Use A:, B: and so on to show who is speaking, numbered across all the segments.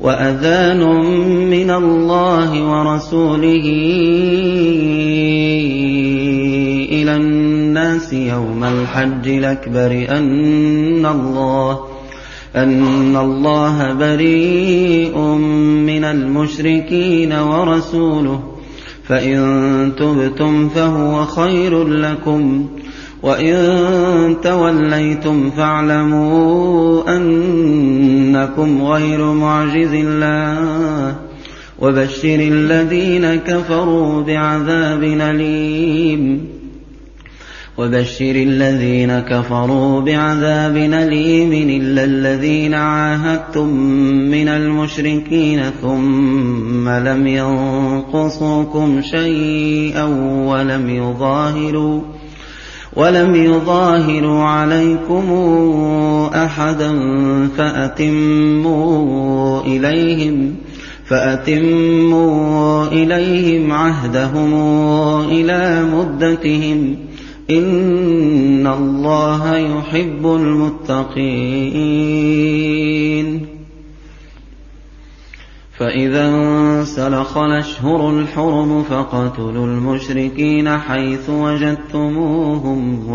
A: وَأَذَانٌ مِّنَ اللَّهِ وَرَسُولِهِ إِلَى النَّاسِ يَوْمَ الْحَجِّ الْأَكْبَرِ أَنَّ اللَّهَ أَنَّ اللَّهَ بَرِيءٌ مِّنَ الْمُشْرِكِينَ وَرَسُولُهُ فَإِن تُبْتُمْ فَهُوَ خَيْرٌ لَّكُمْ وَإِن تَوَلَّيْتُمْ فَاعْلَمُوا أَنَّكُمْ غَيْرُ مُعْجِزِي اللَّهِ وَبَشِّرِ الَّذِينَ كَفَرُوا بِعَذَابٍ أَلِيمٍ وَبَشِّرِ الَّذِينَ كَفَرُوا بِعَذَابٍ أَلِيمٍ إِلَّا الَّذِينَ عَاهَدتُّم مِّنَ الْمُشْرِكِينَ ثُمَّ لَمْ يَنقُصُوكُمْ شَيْئًا وَلَمْ يُظَاهِرُوا وَلَمْ يُظَاهِرُوا عَلَيْكُمْ أَحَدًا فَأَتِمُّوا إِلَيْهِمْ فَأَتِمُّوا إِلَيْهِمْ عَهْدَهُمْ إِلَىٰ مُدَّتِهِمْ ۚ إِنَّ اللَّهَ يُحِبُّ الْمُتَّقِينَ فَإِذَا انسَلَخَ الْأَشْهُرُ الْحُرُمُ فَاقْتُلُوا الْمُشْرِكِينَ حَيْثُ وَجَدتُّمُوهُمْ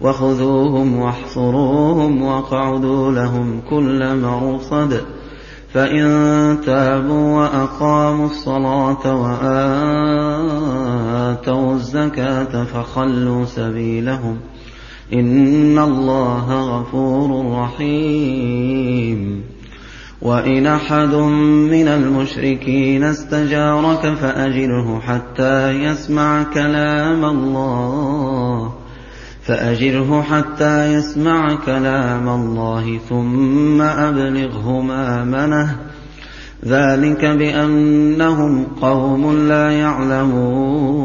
A: وَخُذُوهُمْ وَاحْصُرُوهُمْ وَاقْعُدُوا لَهُمْ كُلَّ مَرْصَدٍ فَإِن تَابُوا وَأَقَامُوا الصَّلَاةَ وَآتَوُا الزَّكَاةَ فَخَلُّوا سَبِيلَهُمْ ۚ إِنَّ اللَّهَ غَفُورٌ رَّحِيمٌ وَإِنْ أَحَدٌ مِّنَ الْمُشْرِكِينَ اسْتَجَارَكَ فَأَجِرْهُ حَتَّىٰ يَسْمَعَ كَلَامَ اللَّهِ فَأَجِرْهُ حَتَّىٰ يَسْمَعَ كَلَامَ اللَّهِ ثُمَّ أَبْلِغْهُ مَأْمَنَهُ ۚ ذَٰلِكَ بِأَنَّهُمْ قَوْمٌ لَّا يَعْلَمُونَ.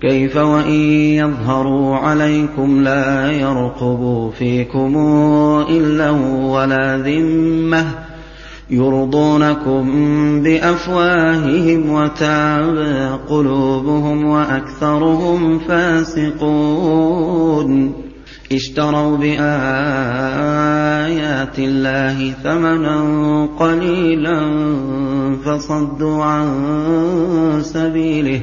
A: كَيْفَ وَإِن يَظْهَرُوا عَلَيْكُمْ لَا يَرْقُبُوا فِيكُمْ إِلًّا وَلَا ذِمَّةً يُرْضُونَكُم بِأَفْوَاهِهِمْ وَتَأْبَىٰ قُلُوبُهُمْ وَأَكْثَرُهُمْ فَاسِقُونَ اشْتَرَوْا بِآيَاتِ اللَّهِ ثَمَنًا قَلِيلًا فَصَدُّوا عَن سَبِيلِهِ ۚ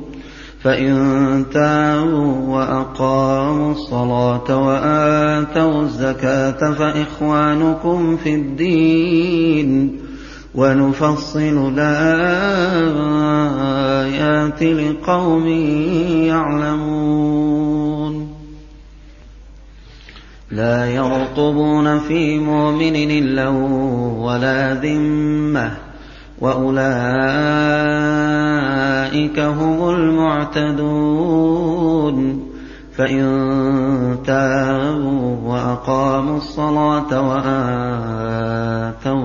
A: فَإِن تَابُوا وَأَقَامُوا الصَّلَاةَ وَآتَوُا الزَّكَاةَ فَإِخْوَانُكُمْ فِي الدِّينِ وَنُفَصِّلُ الْآيَاتِ لِقَوْمٍ يَعْلَمُونَ لَا يَرْقُبُونَ فِي مُؤْمِنٍ إِلًّا وَلَا ذِمَّةً ۚ وَأُولَٰئِكَ هُمُ الْمُعْتَدُونَ فَإِن تَابُوا وَأَقَامُوا الصَّلَاةَ وَآتَوُا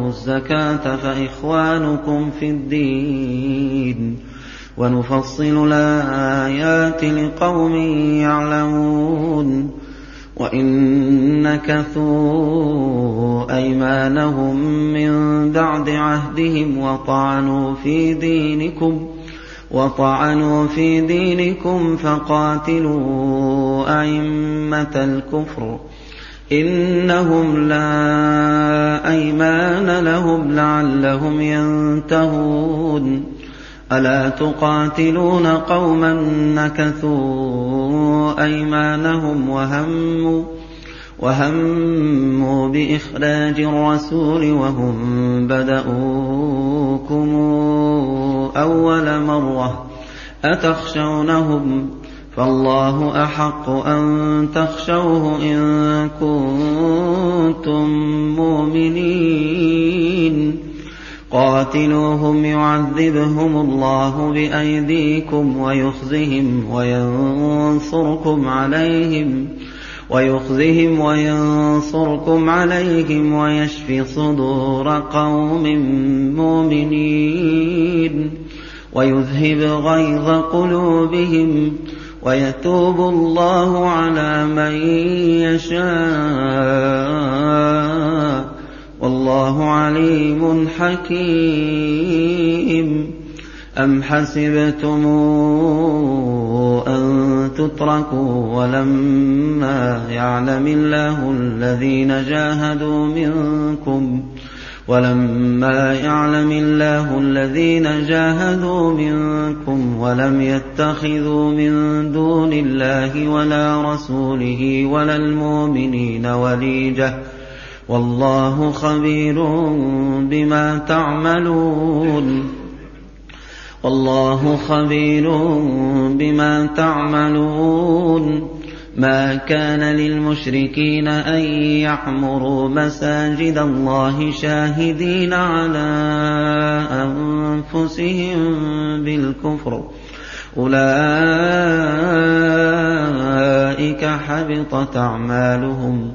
A: الزَّكَاةَ فَإِخْوَانُكُمْ فِي الدِّينِ وَنُفَصِّلُ الْآيَاتِ لِقَوْمٍ يَعْلَمُونَ وَإِن نَّكَثُوا أَيْمَانَهُم مِّن بَعْدِ عَهْدِهِمْ وَطَعَنُوا فِي دِينِكُمْ فَقَاتِلُوا أَئِمَّةَ الْكُفْرِ إنهم لا أيمان لهم لعلهم ينتهون ألا تقاتلون قوما نكثوا أيمانهم وهموا وهموا بإخراج الرسول وهم بدؤوكم أول مرة أتخشونهم فالله أحق أن تخشوه إن كنتم مؤمنين قاتلوهم يعذبهم الله بأيديكم ويخزهم وينصركم عليهم ويخزهم وينصركم عليهم ويشف صدور قوم مؤمنين ويذهب غيظ قلوبهم ويتوب الله على من يشاء والله عليم حكيم. أم حسبتم أن تتركوا ولما يعلم الله الذين جاهدوا منكم ۖ ولما يعلم الله الذين جاهدوا منكم ولم يتخذوا من دون الله ولا رسوله ولا المؤمنين وليجة والله خبير بما تعملون. والله خبير بما تعملون. ما كان للمشركين أن يعمروا مساجد الله شاهدين على أنفسهم بالكفر. أولئك حبطت أعمالهم.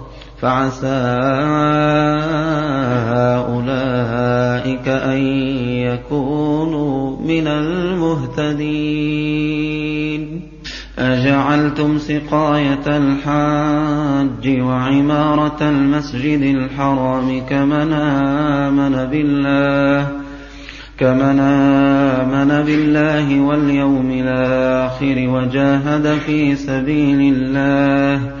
A: فعسى أولئك أن يكونوا من المهتدين. أجعلتم سقاية الحاج وعمارة المسجد الحرام كمن آمن بالله كمن آمن بالله واليوم الآخر وجاهد في سبيل الله.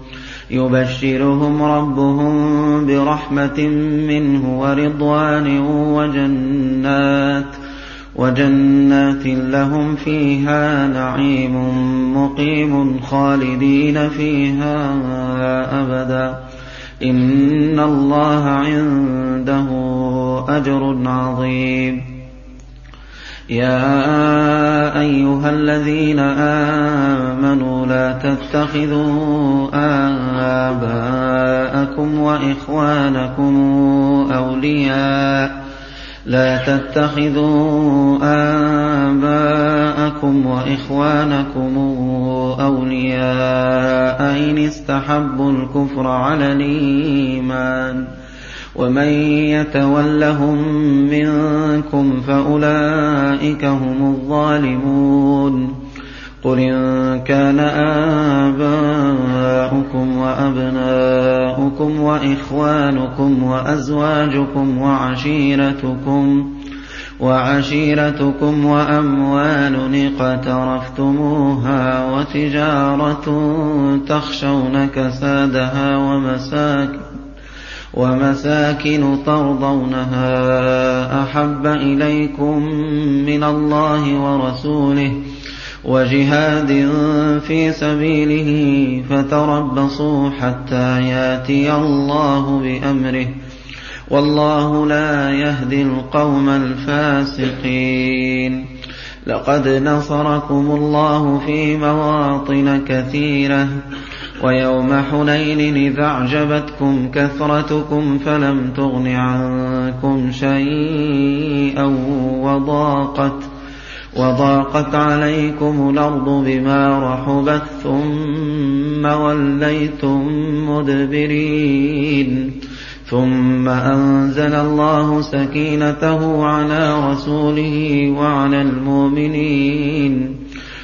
A: يبشرهم ربهم برحمة منه ورضوان وجنات لهم فيها نعيم مقيم خالدين فيها أبدا. إن الله عنده أجر عظيم. يا أيها الذين آمنوا لا تتخذوا آباءكم وإخوانكم أولياء. لا تتخذوا آباءكم وإخوانكم أولياء إن استحبوا الكفر على الإيمان ۖ. ومن يتولهم منكم فأولئك هم الظالمون قل إن كان آباؤكم وأبناؤكم وإخوانكم وأزواجكم وعشيرتكم وعشيرتكم وأموال اقترفتموها وتجارة تخشون كسادها ومساكن ومساكن ترضونها أحب إليكم من الله ورسوله وجهاد في سبيله فتربصوا حتى ياتي الله بأمره والله لا يهدي القوم الفاسقين لقد نصركم الله في مواطن كثيرة ويوم حنين إذا أعجبتكم كثرتكم فلم تغن عنكم شيئا وضاقت وضاقت عليكم الأرض بما رحبت ثم وليتم مدبرين ثم أنزل الله سكينته على رسوله وعلى المؤمنين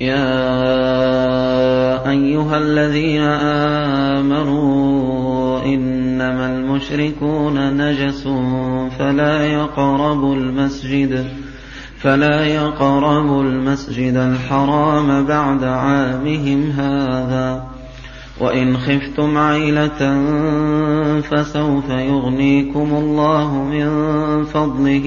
A: يا ايها الذين امنوا انما المشركون نجس فلا يقربوا المسجد فلا يقربوا المسجد الحرام بعد عامهم هذا وإن خفتم عيلة فسوف يغنيكم الله من فضله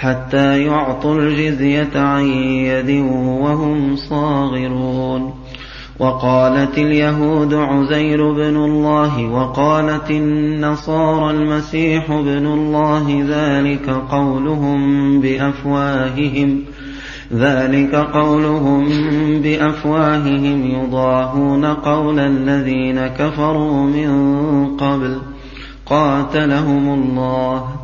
A: حتى يعطوا الجزية عن يد وهم صاغرون. وقالت اليهود عزير بن الله وقالت النصارى المسيح بن الله ذلك قولهم بأفواههم ذلك قولهم بأفواههم يضاهون قول الذين كفروا من قبل. قاتلهم الله.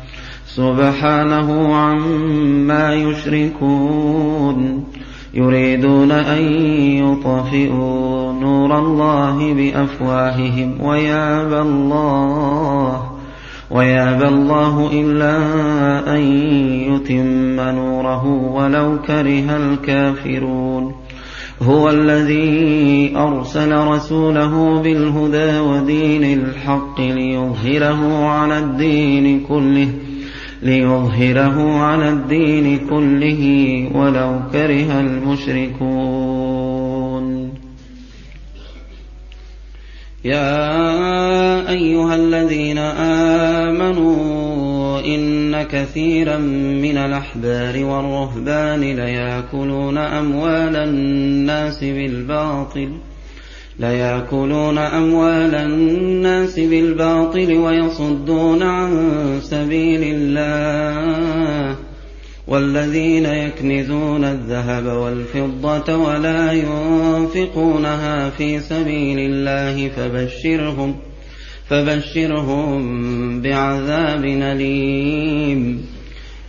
A: سبحانه عما يشركون يريدون أن يطفئوا نور الله بأفواههم ويابى الله ويابى الله إلا أن يتم نوره ولو كره الكافرون. هو الذي أرسل رسوله بالهدى ودين الحق ليظهره على الدين كله. ليظهره على الدين كله ولو كره المشركون. يا أيها الذين آمنوا إن كثيرا من الأحبار والرهبان ليأكلون أموال الناس بالباطل ليأكلون أموال الناس بالباطل ويصدون عن سبيل الله والذين يكنزون الذهب والفضة ولا ينفقونها في سبيل الله فبشرهم فبشرهم بعذاب أليم.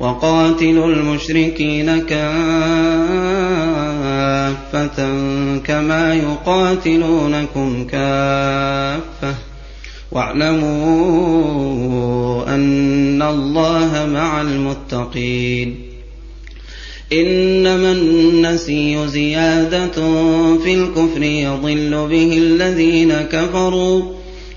A: وقاتلوا المشركين كافة كما يقاتلونكم كافة. واعلموا أن الله مع المتقين. إنما النسي زيادة في الكفر يضل به الذين كفروا.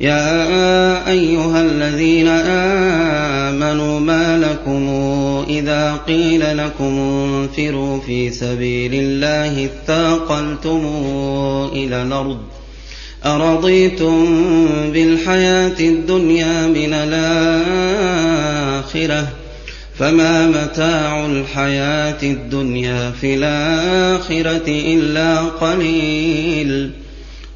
A: يا أيها الذين آمنوا ما لكم إذا قيل لكم انفروا في سبيل الله اثاقلتم إلى الأرض أرضيتم بالحياة الدنيا من الآخرة فما متاع الحياة الدنيا في الآخرة إلا قليل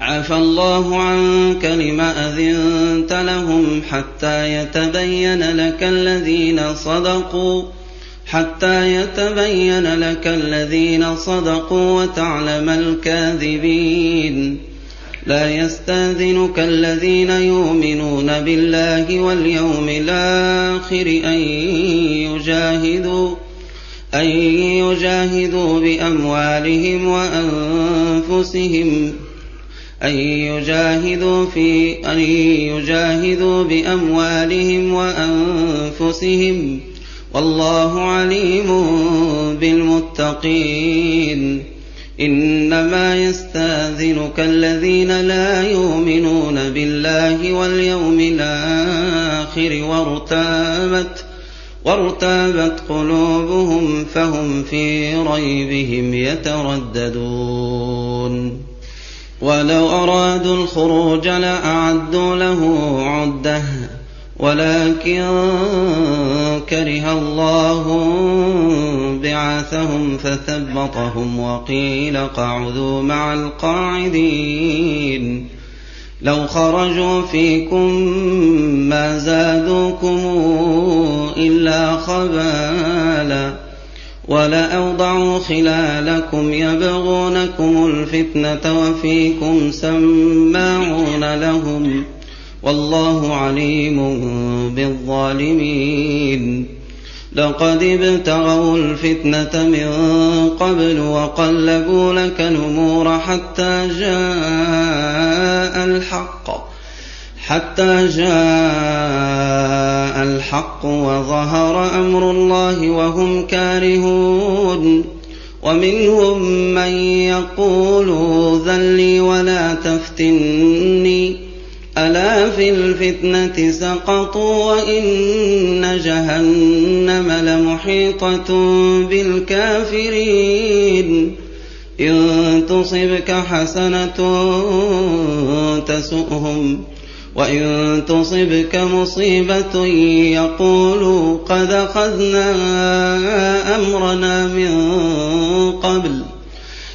A: عفى الله عنك لم أذنت لهم حتى يتبين لك الذين صدقوا حتى يتبين لك الذين صدقوا وتعلم الكاذبين. لا يستأذنك الذين يؤمنون بالله واليوم الآخر أن يجاهدوا أن يجاهدوا بأموالهم وأنفسهم. أن يجاهدوا في أن يجاهدوا بأموالهم وأنفسهم والله عليم بالمتقين. إنما يستأذنك الذين لا يؤمنون بالله واليوم الآخر وارتابت وارتابت قلوبهم فهم في ريبهم يترددون. ولو أرادوا الخروج لأعدوا له عدة. ولكن كره الله بعاثهم فثبطهم وقيل اقعدوا مع القاعدين. لو خرجوا فيكم ما زادوكم إلا خبالا. ولأوضعوا خلالكم يبغونكم الفتنة وفيكم سماعون لهم والله عليم بالظالمين. لقد ابتغوا الفتنة من قبل وقلبوا لك الأمور حتى جاء الحق. حتى جاء الحق وظهر أمر الله وهم كارهون ومنهم من يقول ذلي ولا تفتني ألا في الفتنة سقطوا وإن جهنم لمحيطة بالكافرين. إن تصبك حسنة تسؤهم. وإن تصبك مصيبة يقولوا قد أخذنا أمرنا من قبل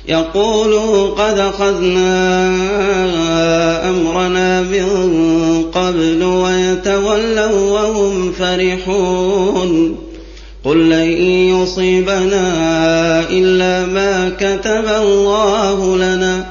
A: يقولوا قد أخذنا أمرنا من قبل ويتولوا وهم فرحون قل لن يصيبنا إلا ما كتب الله لنا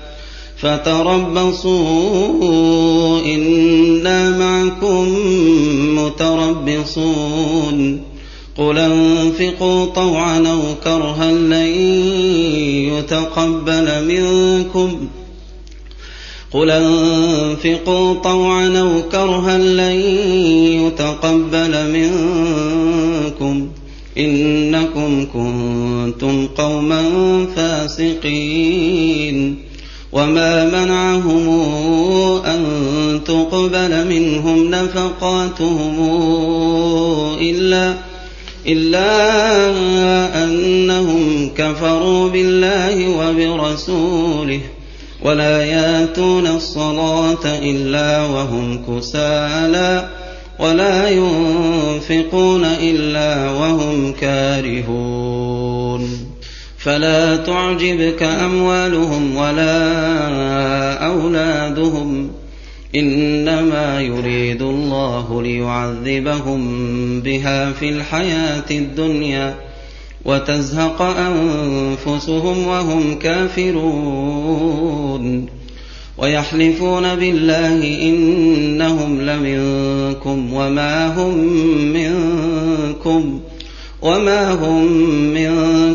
A: فتربصوا إنا معكم متربصون. قل انفقوا طوعا أو كرها لن يتقبل منكم. قل انفقوا طوعا أو كرها لن يتقبل منكم. إنكم كنتم قوما فاسقين. وما منعهم أن تقبل منهم نفقاتهم إلا إلا أنهم كفروا بالله وبرسوله ولا ياتون الصلاة إلا وهم كسالى ولا ينفقون إلا وهم كارهون فلا تعجبك أموالهم ولا أولادهم إنما يريد الله ليعذبهم بها في الحياة الدنيا وتزهق أنفسهم وهم كافرون ويحلفون بالله إنهم لمنكم وما هم منكم وما هم منكم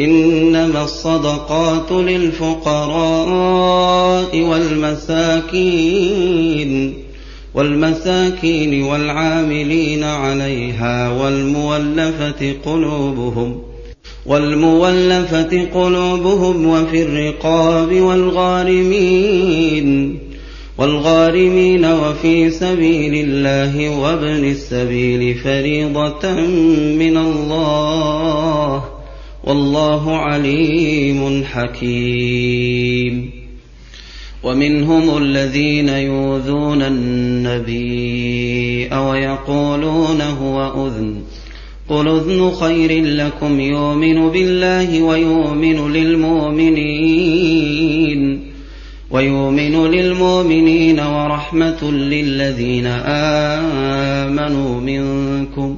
A: إنما الصدقات للفقراء والمساكين والمساكين والعاملين عليها والمولفة قلوبهم والمولفة قلوبهم وفي الرقاب والغارمين والغارمين وفي سبيل الله وابن السبيل فريضة من الله. والله عليم حكيم. ومنهم الذين يؤذون النبي ويقولون هو أذن. قل أذن خير لكم يؤمن بالله ويؤمن للمؤمنين. ويؤمن للمؤمنين ورحمة للذين آمنوا منكم.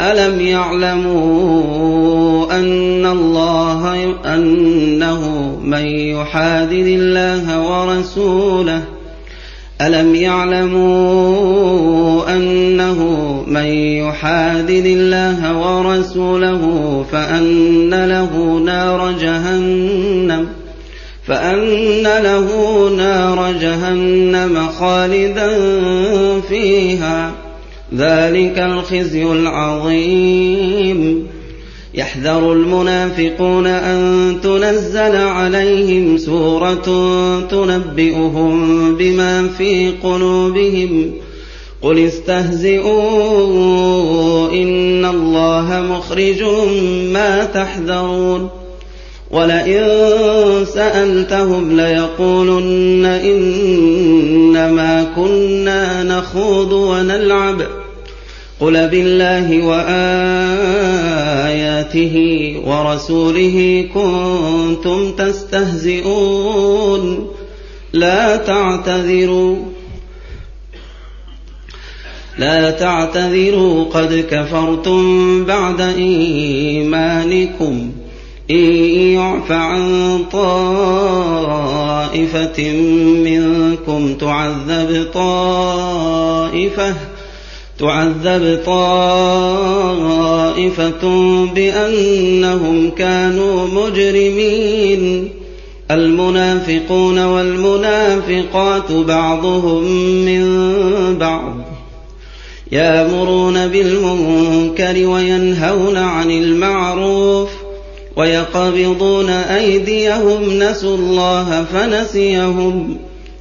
A: ألم يعلموا أن الله أنه من يحادد الله ورسوله؟ ألم يعلموا أنه من يحادد الله ورسوله فأن له نار جهنم؟ فأن له نار جهنم خالدا فيها. ذلك الخزي العظيم. يحذر المنافقون أن تنزل عليهم سورة تنبئهم بما في قلوبهم. قل استهزئوا إن الله مخرج ما تحذرون. ولئن سألتهم ليقولن إنما كنا نخوض ونلعب. قل بالله وآياته ورسوله كنتم تستهزئون. لا تعتذروا. لا تعتذروا. قد كفرتم بعد إيمانكم. إن يعف عن طائفة منكم تعذب طائفة تعذب طائفة بأنهم كانوا مجرمين. المنافقون والمنافقات بعضهم من بعض يامرون بالمنكر وينهون عن المعروف ويقبضون أيديهم نسوا الله فنسيهم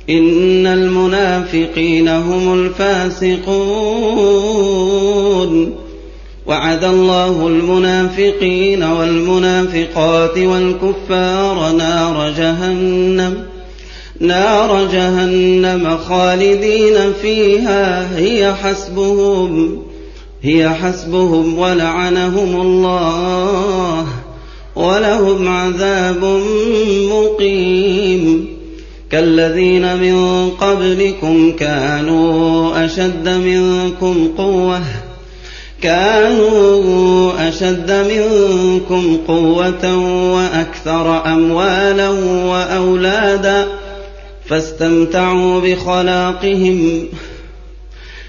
A: إن المنافقين هم الفاسقون وعد الله المنافقين والمنافقات والكفار نار جهنم نار جهنم خالدين فيها هي حسبهم هي حسبهم ولعنهم الله ولهم عذاب مقيم. كالذين من قبلكم كانوا أشد منكم قوة. كانوا أشد منكم قوة وأكثر أموالا وأولادا. فاستمتعوا بخلاقهم.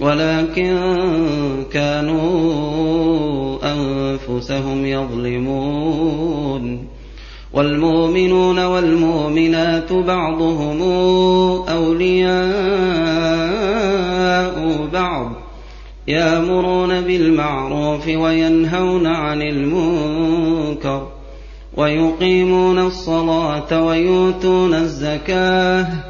A: ولكن كانوا أنفسهم يظلمون والمؤمنون والمؤمنات بعضهم أولياء بعض يأمرون بالمعروف وينهون عن المنكر ويقيمون الصلاة ويؤتون الزكاة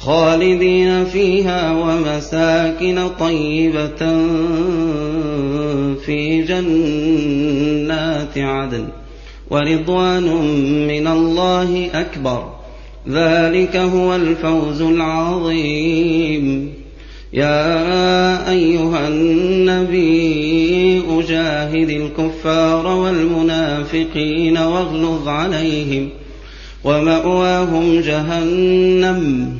A: خالدين فيها ومساكن طيبة في جنات عدن ورضوان من الله أكبر. ذلك هو الفوز العظيم. يا أيها النبي أجاهد الكفار والمنافقين واغلظ عليهم ومأواهم جهنم.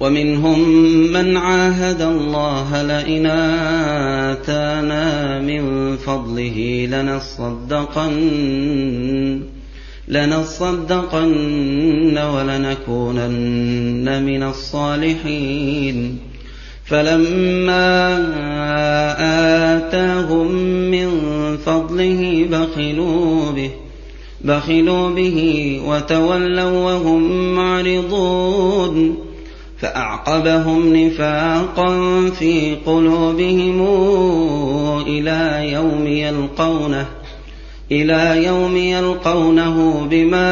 A: ومنهم من عاهد الله لئن آتانا من فضله لنصدقن لنصدقن ولنكونن من الصالحين. فلما آتاهم من فضله بخلوا به بخلوا به وتولوا وهم معرضون. فأعقبهم نفاقا في قلوبهم إلى يوم يلقونه إلى يوم يلقونه بما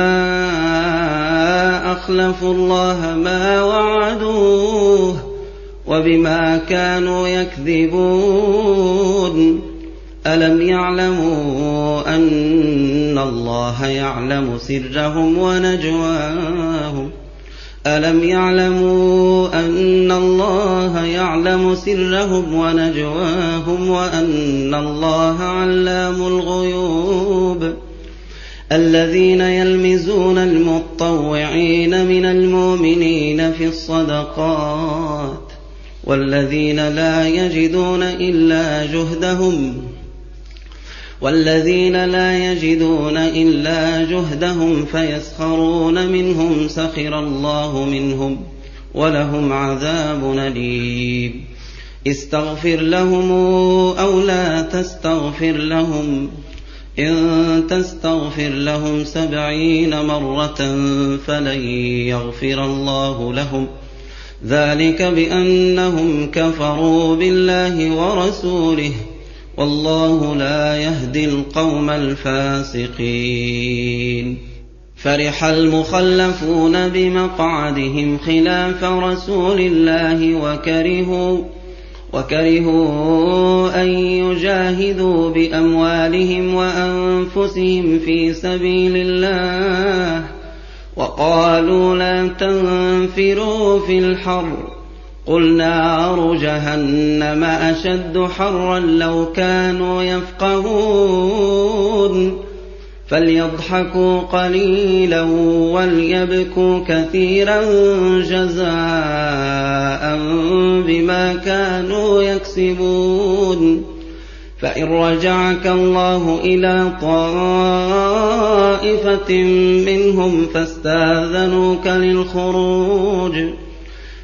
A: أخلفوا الله ما وعدوه وبما كانوا يكذبون. ألم يعلموا أن الله يعلم سرهم ونجواهم ۖ؟ ألم يعلموا أن الله يعلم سرهم ونجواهم وأن الله علام الغيوب الذين يلمزون المطوعين من المؤمنين في الصدقات والذين لا يجدون إلا جهدهم والذين لا يجدون إلا جهدهم فيسخرون منهم سخر الله منهم ولهم عذاب أليم. استغفر لهم أو لا تستغفر لهم. إن تستغفر لهم سبعين مرة فلن يغفر الله لهم. ذلك بأنهم كفروا بالله ورسوله والله لا يهدي القوم الفاسقين. فرح المخلفون بمقعدهم خلاف رسول الله وكرهوا وكرهوا أن يجاهدوا بأموالهم وأنفسهم في سبيل الله وقالوا لا تنفروا في الحر. قل نار جهنم أشد حرا لو كانوا يفقهون فليضحكوا قليلا وليبكوا كثيرا جزاء بما كانوا يكسبون فإن رجعك الله إلى طائفة منهم فاستأذنوك للخروج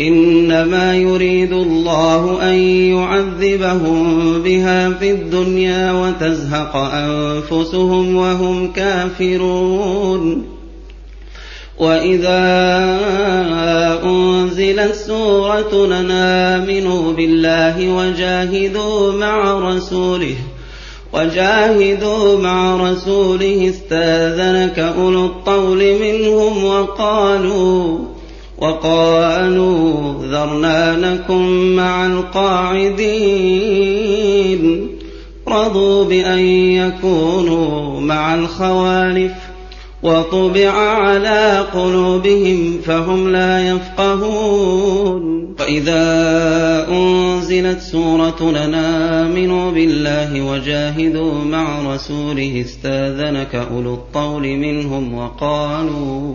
A: إنما يريد الله أن يعذبهم بها في الدنيا وتزهق أنفسهم وهم كافرون. وإذا أنزلت سورة نامنوا بالله وجاهدوا مع رسوله وجاهدوا مع رسوله استأذنك أولو الطول منهم وقالوا وقالوا ذرنا نكن مع القاعدين. رضوا بأن يكونوا مع الخوالف. وطبع على قلوبهم فهم لا يفقهون. وإذا أنزلت سورة لنا آمنوا بالله وجاهدوا مع رسوله استاذنك أولو الطول منهم وقالوا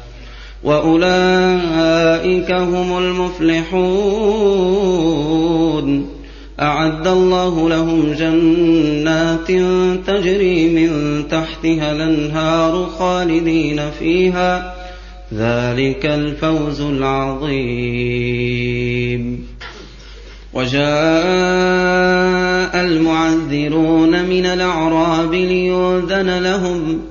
A: وأولئك هم المفلحون. أعد الله لهم جنات تجري من تحتها الأنهار خالدين فيها. ذلك الفوز العظيم. وجاء المعذرون من الأعراب ليؤذن لهم.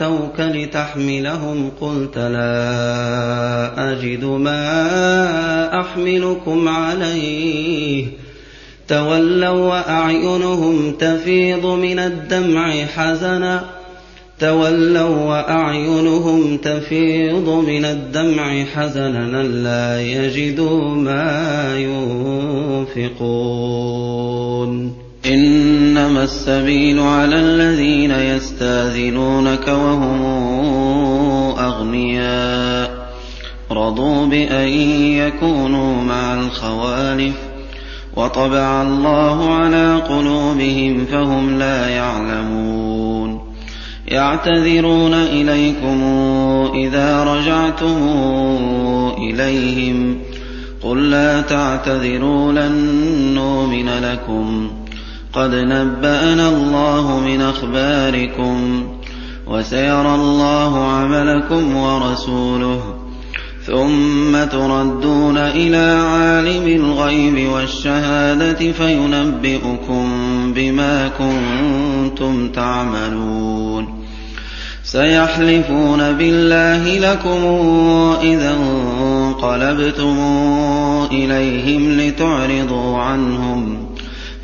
A: أتوك لتحملهم قلت لا أجد ما أحملكم عليه. تولوا وأعينهم تفيض من الدمع حزنا. تولوا وأعينهم تفيض من الدمع حزنا. لا يجدوا ما ينفقون. إنما السبيل على الذين يستاذنونك وهم أغنياء. رضوا بأن يكونوا مع الخوالف. وطبع الله على قلوبهم فهم لا يعلمون. يعتذرون إليكم إذا رجعتم إليهم. قل لا تعتذروا لن نؤمن لكم. قد نبأنا الله من أخباركم وسيرى الله عملكم ورسوله ثم تردون إلى عالم الغيب والشهادة فينبئكم بما كنتم تعملون سيحلفون بالله لكم إذا انقلبتم إليهم لتعرضوا عنهم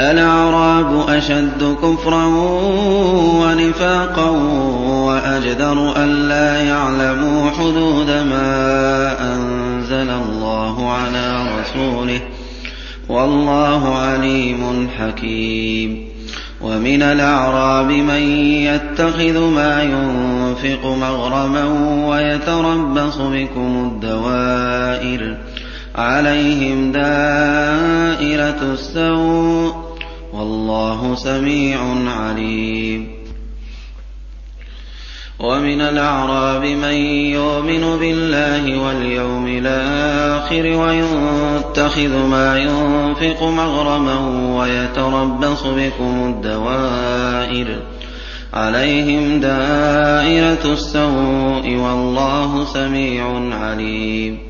A: الأعراب أشد كفرا ونفاقا وأجدر ألا يعلموا حدود ما أنزل الله على رسوله. والله عليم حكيم. ومن الأعراب من يتخذ ما ينفق مغرما ويتربص بكم الدوائر. عليهم دائرة السوء والله سميع عليم. ومن الأعراب من يؤمن بالله واليوم الآخر ويتخذ ما ينفق مغرما ويتربص بكم الدوائر عَلَيْهِمْ دَائِرَةُ السَّوْءِ ۗ وَاللَّهُ سَمِيعٌ عَلِيمٌ.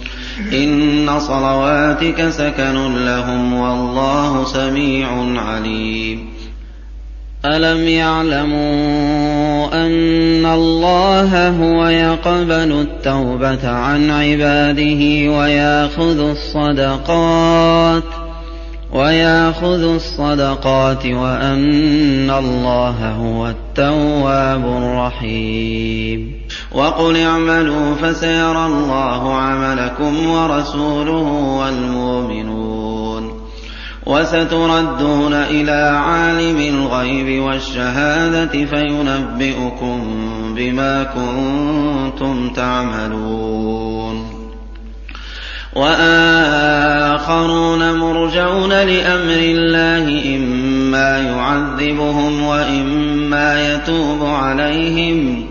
A: إِنَّ صَلَوَاتِكَ سَكَنٌ لَّهُمْ ۗ وَاللَّهُ سَمِيعٌ عَلِيمٌ
B: أَلَمْ يَعْلَمُوا أَنَّ اللَّهَ هُوَ يَقْبَلُ التَّوْبَةَ عَنْ عِبَادِهِ وَيَأْخُذُ الصَّدَقَاتِ وَيَأْخُذُ الصَّدَقَاتِ وَأَنَّ اللَّهَ هُوَ التَّوَّابُ الرَّحِيمُ
A: وَقُلِ اعْمَلُوا فَسَيَرَى اللَّهُ عَمَلَكُمْ وَرَسُولُهُ وَالْمُؤْمِنُونَ وَسَتُرَدُّونَ إِلَىٰ عَالِمِ الْغَيْبِ وَالشَّهَادَةِ فَيُنَبِّئُكُم بِمَا كُنتُمْ تَعْمَلُونَ وَآخَرُونَ مُرْجَوْنَ لِأَمْرِ اللَّهِ إِمَّا يُعَذِّبُهُمْ وَإِمَّا يَتُوبُ عَلَيْهِمْ ۗ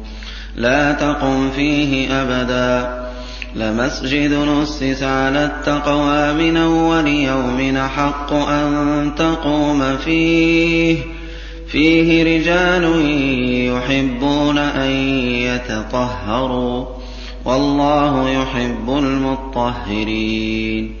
A: لَا تَقُمْ فِيهِ أَبَدًا ۚ. لَّمَسْجِدٌ أُسِّسَ عَلَى التَّقْوَىٰ مِنْ أَوَّلِ يَوْمٍ أَحَقُّ أَن تَقُومَ فِيهِ ۚ. فِيهِ رِجَالٌ يُحِبُّونَ أَن يَتَطَهَّرُوا ۚ. وَاللَّهُ يُحِبُّ الْمُطَّهِّرِينَ.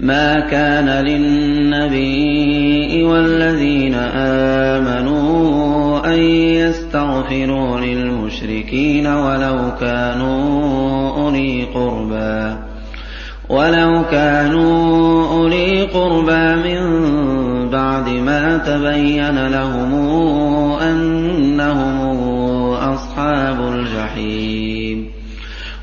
A: ما كان للنبي والذين آمنوا أن يستغفروا للمشركين ولو كانوا أولي قربى. ولو كانوا أولي قربى من بعد ما تبين لهم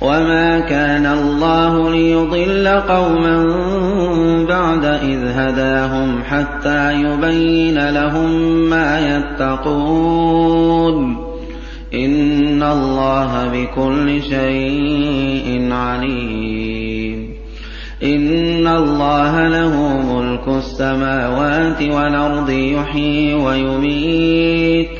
A: وما كان الله ليضل قوما بعد إذ هداهم حتى يبين لهم ما يتقون إن الله بكل شيء عليم إن الله له ملك السماوات والأرض يحيي ويميت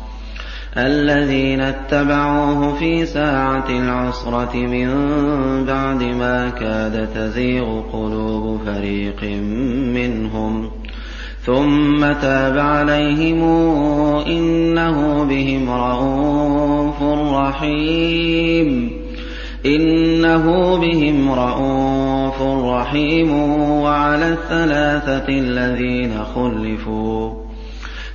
A: الذين اتبعوه في ساعة العسرة من بعد ما كاد تزيغ قلوب فريق منهم. ثم تاب عليهم إنه بهم رءوف رحيم. إنه بهم رءوف رحيم. وعلى الثلاثة الذين خلفوا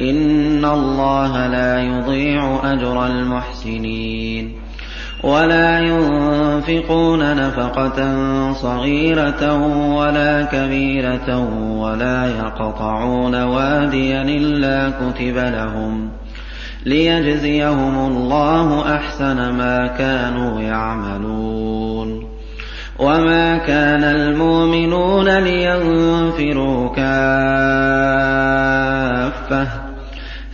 A: إن الله لا يضيع أجر المحسنين ولا ينفقون نفقة صغيرة ولا كبيرة ولا يقطعون واديا إلا كتب لهم ليجزيهم الله أحسن ما كانوا يعملون وما كان المؤمنون لينفروا كافة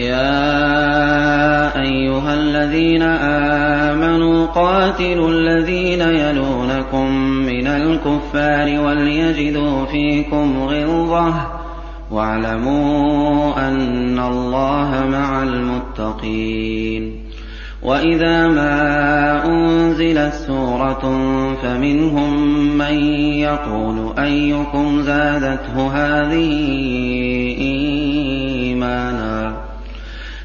A: يا أيها الذين آمنوا قاتلوا الذين يلونكم من الكفار وليجدوا فيكم غلظة واعلموا أن الله مع المتقين. وإذا ما أنزلت سورة فمنهم من يقول أيكم زادته هذه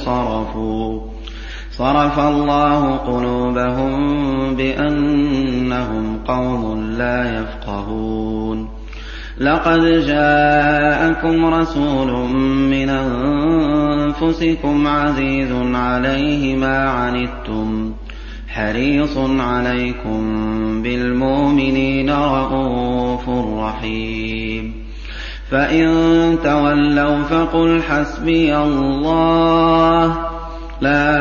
A: انصرفوا صرف الله قلوبهم بأنهم قوم لا يفقهون. لقد جاءكم رسول من أنفسكم عزيز عليه ما عنتم. حريص عليكم بالمؤمنين رءوف رحيم. فإن تولوا فقل حسبي الله لا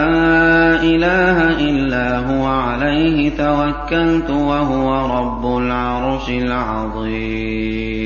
A: إله إلا هو عليه توكلت وهو رب العرش العظيم